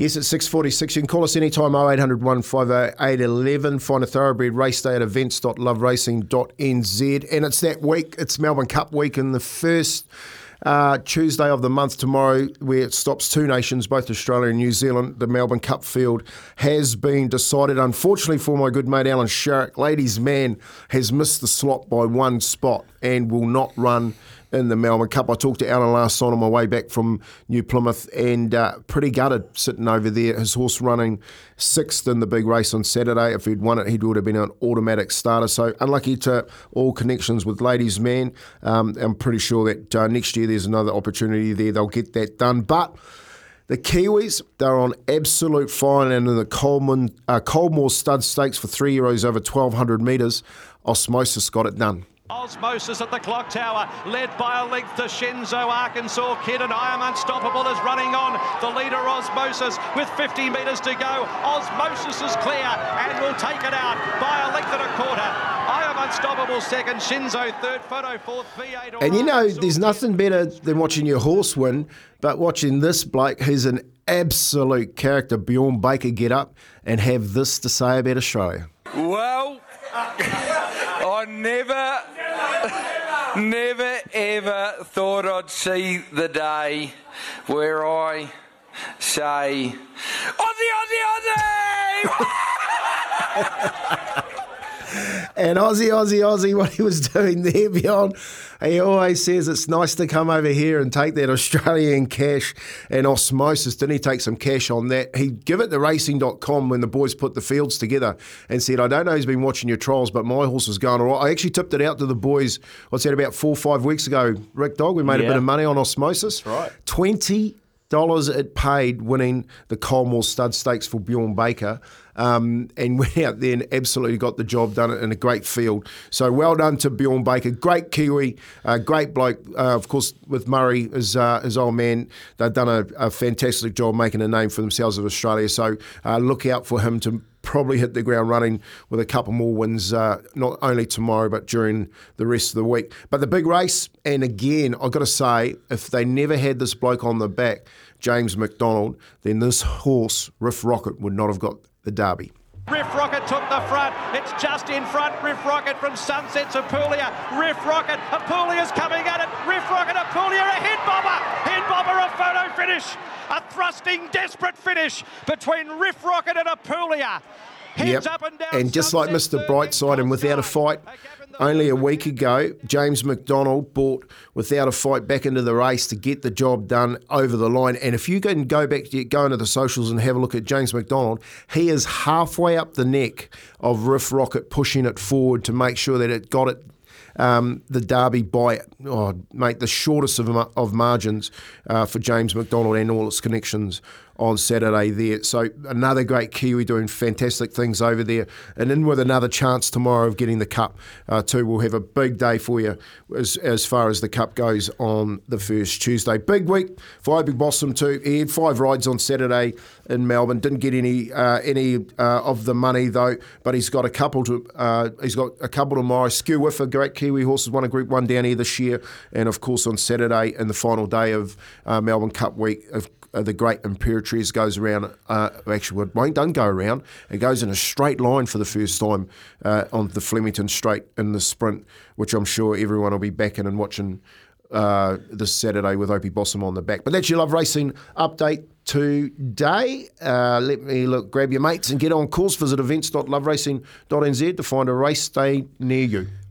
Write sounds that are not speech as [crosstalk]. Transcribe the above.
Yes, it's 6.46. You can call us anytime 0800 150 811. Find a thoroughbred race day at events.loveracing.nz. And it's that week, it's Melbourne Cup week, and the first uh, Tuesday of the month tomorrow, where it stops two nations, both Australia and New Zealand. The Melbourne Cup field has been decided. Unfortunately for my good mate Alan Sharrock, ladies' man has missed the slot by one spot and will not run in the Melbourne Cup. I talked to Alan last night on my way back from New Plymouth and uh, pretty gutted sitting over there. His horse running sixth in the big race on Saturday. If he'd won it, he would have been an automatic starter. So unlucky to all connections with Ladies Man. Um, I'm pretty sure that uh, next year there's another opportunity there. They'll get that done. But the Kiwis, they're on absolute fire and in the Coleman, uh, Coolmore Stud Stakes for three euros over 1,200 metres. Osmosis got it done. Osmosis at the clock tower, led by a length to Shinzo Arkansas Kid, and I am unstoppable is running on. The leader Osmosis with 50 metres to go. Osmosis is clear and will take it out by a length and a quarter. I am unstoppable second, Shinzo third, photo fourth, V8. And you know, there's nothing better than watching your horse win, but watching this bloke who's an absolute character, Bjorn Baker, get up and have this to say about Australia. Well, [laughs] I never, never ever thought I'd see the day where I say, Aussie, Aussie, Aussie! [laughs] And Aussie, Aussie, Aussie, what he was doing there, Bjorn, he always says it's nice to come over here and take that Australian cash and osmosis. Didn't he take some cash on that? He'd give it to racing.com when the boys put the fields together and said, I don't know who's been watching your trials, but my horse was going all right. I actually tipped it out to the boys, what's that, about four or five weeks ago. Rick Dog, we made a bit of money on osmosis. right. 20 dollars it paid winning the Coolmore Stud Stakes for Bjorn Baker, um, and went out there and absolutely got the job done in a great field. So well done to Bjorn Baker, great Kiwi, uh, great bloke. Uh, of course, with Murray as uh, his old man, they've done a, a fantastic job making a name for themselves in Australia. So uh, look out for him to probably hit the ground running with a couple more wins, uh, not only tomorrow but during the rest of the week. But the big race, and again, I've got to say, if they never had this bloke on the back, James McDonald, then this horse, Riff Rocket, would not have got the Derby. Riff Rocket took the front. It's just in front. Riff Rocket from Sunset to Apulia. Riff Rocket. Apulia's coming at it. Riff Rocket. Apulia a head bobber. Head bobber a photo finish. A thrusting, desperate finish between Riff Rocket and Apulia. Heads Yep. up and down. And just like Mr. Brightside, and without a fight, Sky. Gavin the- only a week ago, James McDonald bought without a fight back into the race to get the job done over the line. And if you can go back, to, go into the socials and have a look at James McDonald, he is halfway up the neck of Riff Rocket, pushing it forward to make sure that it got it um, the Derby by, oh, mate, the shortest of, of margins uh, for James McDonald and all its connections on Saturday there. So another great Kiwi doing fantastic things over there. And in with another chance tomorrow of getting the Cup uh, too. We'll have a big day for you as, as far as the Cup goes on the first Tuesday. Big week for Opie Bosson too. He had five rides on Saturday in Melbourne. Didn't get any uh, any uh, of the money though, but he's got a couple to uh, he's got a couple tomorrow. Skew with a great Kiwi horse has won a Group One down here this year, and of course on Saturday in the final day of uh, Melbourne Cup week. Of, uh, the great Imperatriz goes around. Uh, actually, it won't go around. It goes in a straight line for the first time uh, on the Flemington Straight in the sprint, which I'm sure everyone will be backing and watching uh, this Saturday with Opie Bosson on the back. But that's your love racing update today. Uh, let me look, grab your mates and get on course. Visit events.loveracing.nz to find a race day near you.